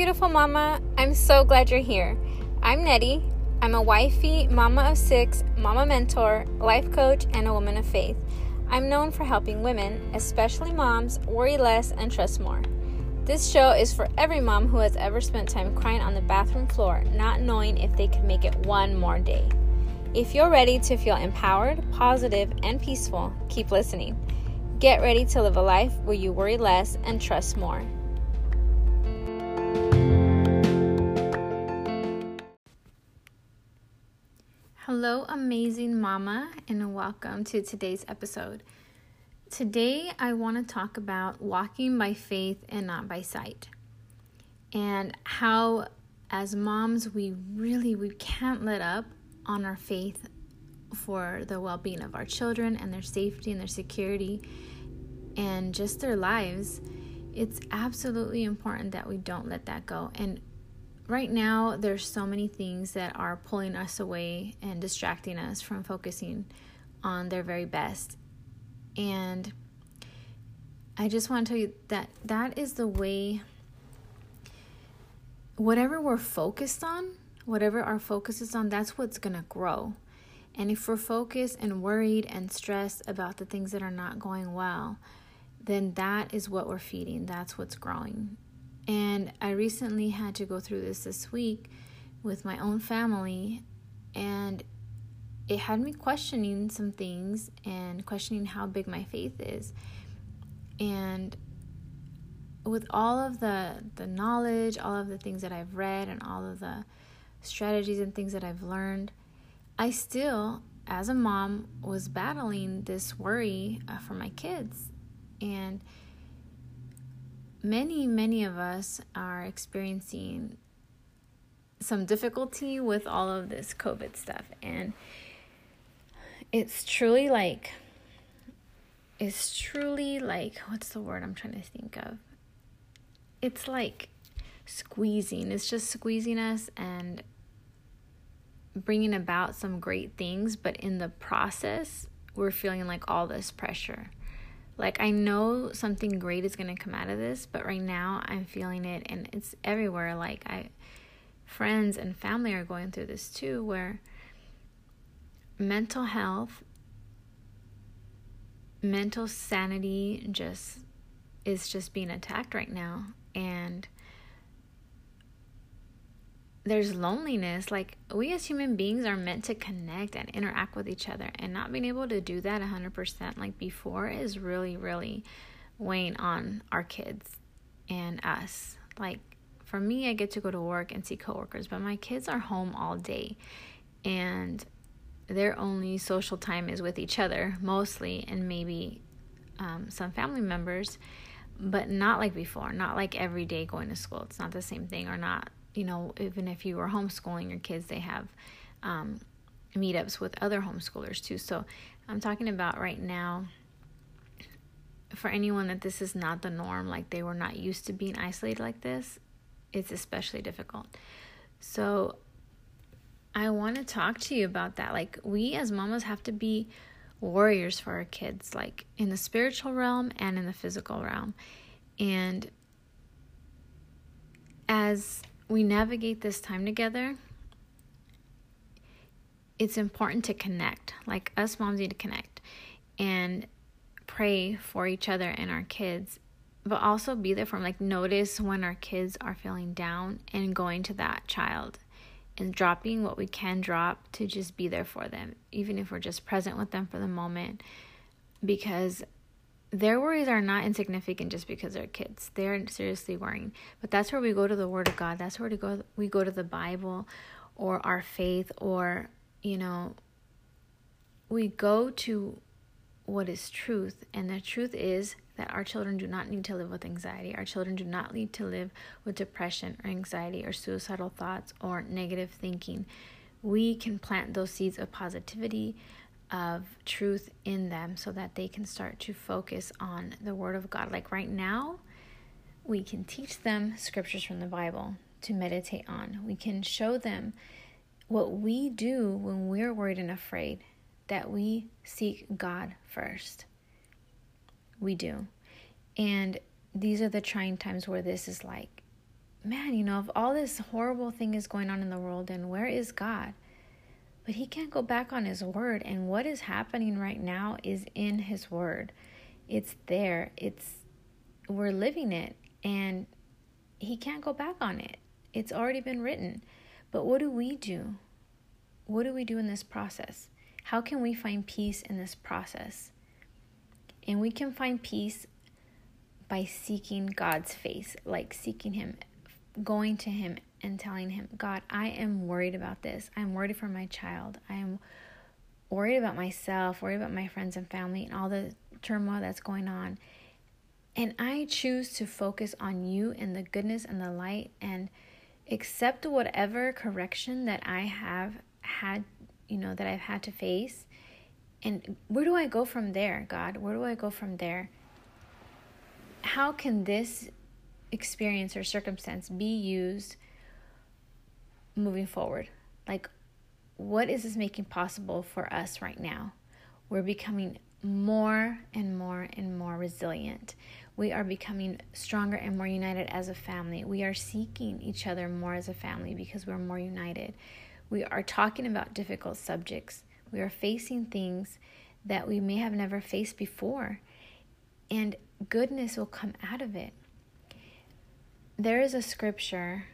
beautiful mama. I'm so glad you're here. I'm Nettie. I'm a wifey, mama of six, mama mentor, life coach, and a woman of faith. I'm known for helping women, especially moms, worry less and trust more. This show is for every mom who has ever spent time crying on the bathroom floor, not knowing if they could make it one more day. If you're ready to feel empowered, positive, and peaceful, keep listening. Get ready to live a life where you worry less and trust more. Hello, amazing mama, and welcome to today's episode. Today, I want to talk about walking by faith and not by sight, and how, as moms, we really we can't let up on our faith for the well-being of our children and their safety and their security and just their lives. It's absolutely important that we don't let that go. And right now there's so many things that are pulling us away and distracting us from focusing on their very best. And i just want to tell you that that is the way whatever we're focused on whatever our focus is on that's what's going to grow. And if we're focused and worried and stressed about the things that are not going well then that is what we're feeding. That's what's growing and I recently had to go through this this week with my own family, and it had me questioning some things and questioning how big my faith is. And with all of the the knowledge, all of the things that I've read and all of the strategies and things that I've learned, I still as a mom was battling this worry uh, for my kids. And many, many of us are experiencing some difficulty with all of this COVID stuff. And it's truly like, it's truly like, what's the word I'm trying to think of? It's like squeezing, it's just squeezing us and bringing about some great things, but in the process, we're feeling like all this pressure. Like, I know something great is going to come out of this, but right now I'm feeling it and it's everywhere. Like, I, friends and family are going through this too, where mental health, mental sanity just is just being attacked right now. And there's loneliness. Like, we as human beings are meant to connect and interact with each other, and not being able to do that 100% like before is really, really weighing on our kids and us. Like, for me, I get to go to work and see coworkers, but my kids are home all day, and their only social time is with each other mostly, and maybe um, some family members, but not like before, not like every day going to school. It's not the same thing, or not you know, even if you were homeschooling your kids, they have um, meetups with other homeschoolers too. So I'm talking about right now for anyone that this is not the norm, like they were not used to being isolated like this, it's especially difficult. So I want to talk to you about that. Like, we as mamas have to be warriors for our kids, like in the spiritual realm and in the physical realm. And as we navigate this time together, it's important to connect. Like us moms need to connect and pray for each other and our kids, but also be there for them. Like notice when our kids are feeling down and going to that child and dropping what we can drop to just be there for them, even if we're just present with them for the moment. Because their worries are not insignificant just because they're kids. They're seriously worrying. But that's where we go to the Word of God. That's where to go. We go to the Bible, or our faith, or you know, we go to what is truth, and the truth is that our children do not need to live with anxiety. Our children do not need to live with depression or anxiety or suicidal thoughts or negative thinking. We can plant those seeds of positivity, of truth in them so that they can start to focus on the Word of God. Like right now, we can teach them scriptures from the Bible to meditate on. We can show them what we do when we're worried and afraid, that we seek God first. We do. And these are the trying times where this is like man, you know, if all this horrible thing is going on in the world, and where is God? But he can't go back on his word. And what is happening right now is in his word. It's there. It's we're living it and he can't go back on it. It's already been written. But what do we do? What do we do in this process? How can we find peace in this process? And we can find peace by seeking God's face, like seeking Him, going to Him and telling Him, God, I am worried about this. I'm worried for my child. I am worried about myself, worried about my friends and family, and all the turmoil that's going on. And I choose to focus on you and the goodness and the light and accept whatever correction that I have had, you know, that I've had to face. And where do I go from there, God? Where do I go from there? How can this experience or circumstance be used moving forward? Like, what is this making possible for us right now? We're becoming more and more and more resilient. We are becoming stronger and more united as a family. We are seeking each other more as a family because we're more united. We are talking about difficult subjects. We are facing things that we may have never faced before, and goodness will come out of it. There is a scripture,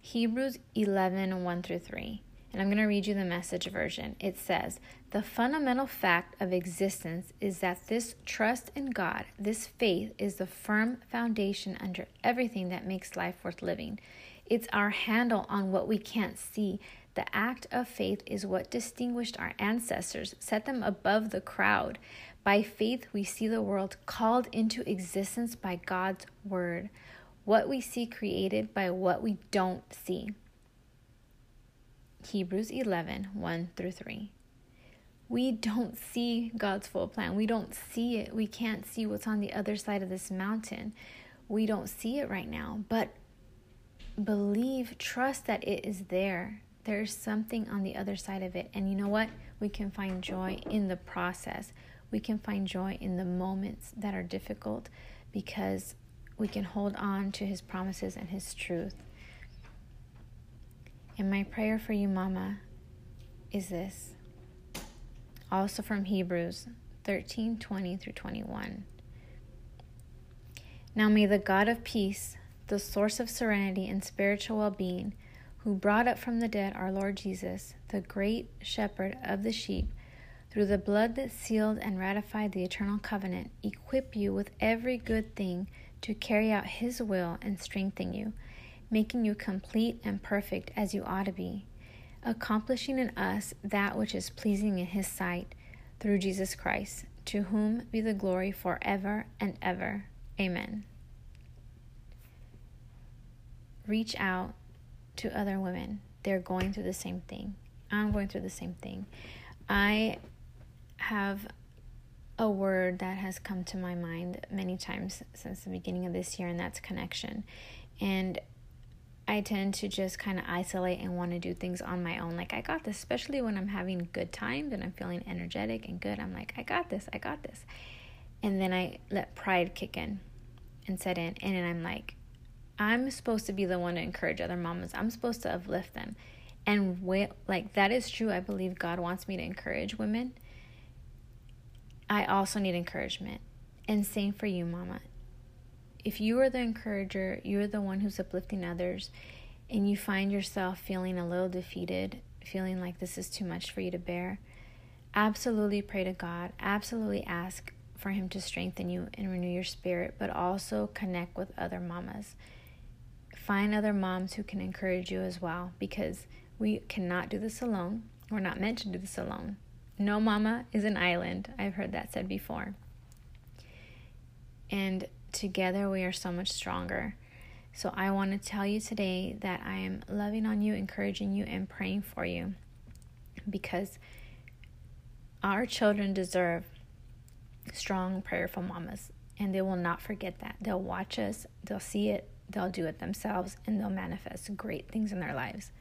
Hebrews 11 1 through 3 and I'm going to read you the message version. It says, The fundamental fact of existence is that this trust in God, this faith, is the firm foundation under everything that makes life worth living. It's our handle on what we can't see. The act of faith is what distinguished our ancestors, set them above the crowd. By faith, we see the world called into existence by God's word. What we see created by what we don't see. Hebrews 11 1 through 3. We don't see God's full plan. We don't see it. We can't see what's on the other side of this mountain. We don't see it right now. But believe, trust that it is there. There's something on the other side of it. And you know what? We can find joy in the process. We can find joy in the moments that are difficult because we can hold on to His promises and His truth. And my prayer for you, Mama, is this. Also from Hebrews 13 20 through 21. Now may the God of peace, the source of serenity and spiritual well being, who brought up from the dead our Lord Jesus, the great shepherd of the sheep, through the blood that sealed and ratified the eternal covenant, equip you with every good thing to carry out his will and strengthen you making you complete and perfect as you ought to be, accomplishing in us that which is pleasing in His sight through Jesus Christ, to whom be the glory forever and ever. Amen. Reach out to other women. They're going through the same thing. I'm going through the same thing. I have a word that has come to my mind many times since the beginning of this year, and that's connection. And I tend to just kind of isolate and want to do things on my own. Like, I got this, especially when I'm having good times and I'm feeling energetic and good. I'm like, I got this, I got this. And then I let pride kick in and set in. And then I'm like, I'm supposed to be the one to encourage other mamas, I'm supposed to uplift them. And like, that is true. I believe God wants me to encourage women. I also need encouragement. And same for you, mama if you are the encourager, you're the one who's uplifting others, and you find yourself feeling a little defeated, feeling like this is too much for you to bear, absolutely pray to God. Absolutely ask for Him to strengthen you and renew your spirit, but also connect with other mamas. Find other moms who can encourage you as well because we cannot do this alone. We're not meant to do this alone. No mama is an island. I've heard that said before. And together we are so much stronger. So I want to tell you today that I am loving on you, encouraging you, and praying for you because our children deserve strong, prayerful mamas, and they will not forget that. They'll watch us, they'll see it, they'll do it themselves, and they'll manifest great things in their lives.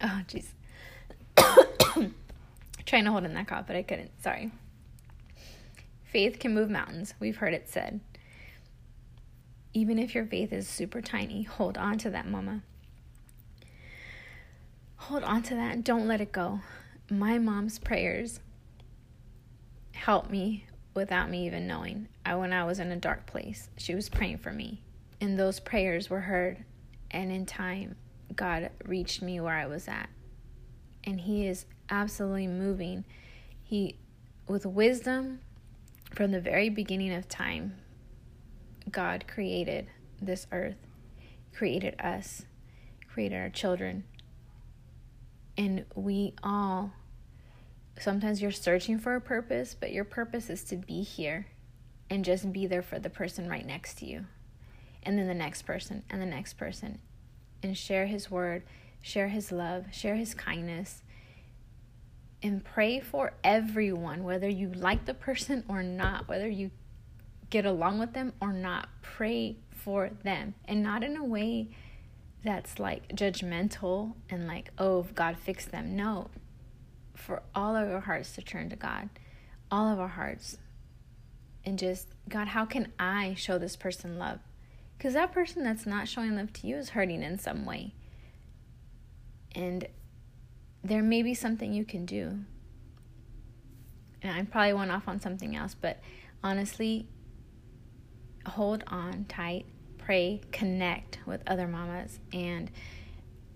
Oh, jeez. Trying to hold in that cough, but I couldn't. Sorry. Faith can move mountains. We've heard it said. Even if your faith is super tiny, hold on to that, mama. Hold on to that. Don't let it go. My mom's prayers helped me without me even knowing. I when I was in a dark place, she was praying for me. And those prayers were heard and in time God reached me where I was at. And he is absolutely moving. He with wisdom from the very beginning of time, God created this earth, created us, created our children. And we all, sometimes you're searching for a purpose, but your purpose is to be here and just be there for the person right next to you. And then the next person, and the next person. And share His word, share His love, share His kindness, and pray for everyone, whether you like the person or not, whether you get along with them or not. Pray for them and not in a way that's like judgmental and like, oh, God fix them. No, for all of our hearts to turn to God, all of our hearts, and just, God, how can I show this person love? Because that person that's not showing love to you is hurting in some way. And there may be something you can do. And I probably went off on something else, but honestly, hold on tight, pray, connect with other mamas. And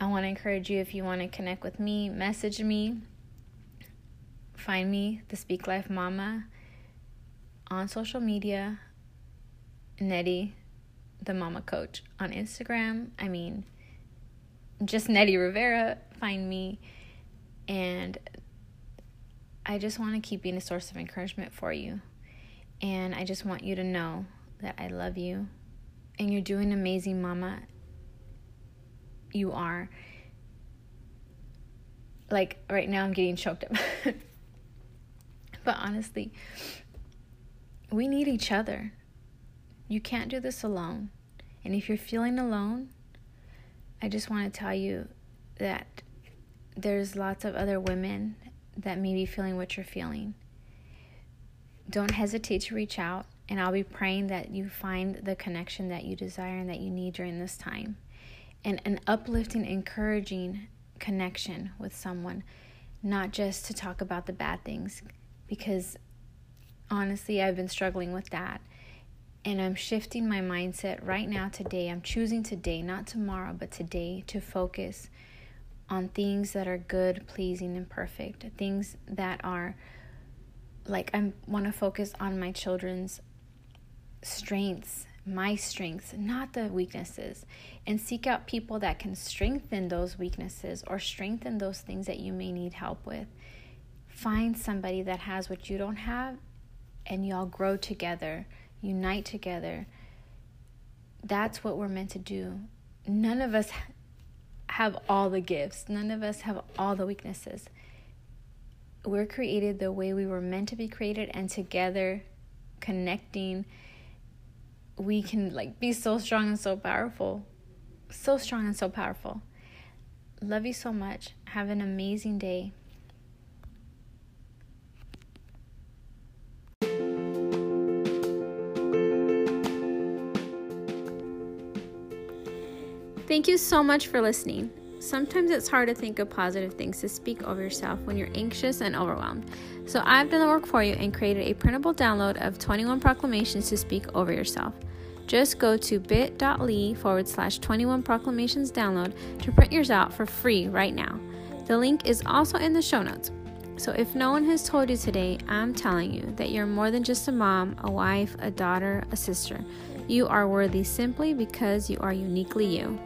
I want to encourage you if you want to connect with me, message me. Find me, the Speak Life Mama, on social media. Nettie, the Mama Coach, on Instagram. I mean, just Nettie Rivera. Find me and I just want to keep being a source of encouragement for you. And I just want you to know that I love you. And you're doing amazing, Mama. You are. Like, right now, I'm getting choked up. but honestly, we need each other. You can't do this alone. And if you're feeling alone, I just want to tell you that there's lots of other women that may be feeling what you're feeling. Don't hesitate to reach out, and I'll be praying that you find the connection that you desire and that you need during this time. And an uplifting, encouraging connection with someone, not just to talk about the bad things, because honestly, I've been struggling with that. And I'm shifting my mindset right now, today. I'm choosing today, not tomorrow, but today, to focus on things that are good, pleasing, and perfect. Things that are like I want to focus on my children's strengths, my strengths, not the weaknesses, and seek out people that can strengthen those weaknesses or strengthen those things that you may need help with. Find somebody that has what you don't have, and y'all grow together, unite together. That's what we're meant to do. None of us have all the gifts. None of us have all the weaknesses. We're created the way we were meant to be created and together connecting we can like be so strong and so powerful. So strong and so powerful. Love you so much. Have an amazing day. Thank you so much for listening. Sometimes it's hard to think of positive things to speak over yourself when you're anxious and overwhelmed. So I've done the work for you and created a printable download of 21 proclamations to speak over yourself. Just go to bit.ly forward slash 21 proclamations download to print yours out for free right now. The link is also in the show notes. So if no one has told you today, I'm telling you that you're more than just a mom, a wife, a daughter, a sister. You are worthy simply because you are uniquely you.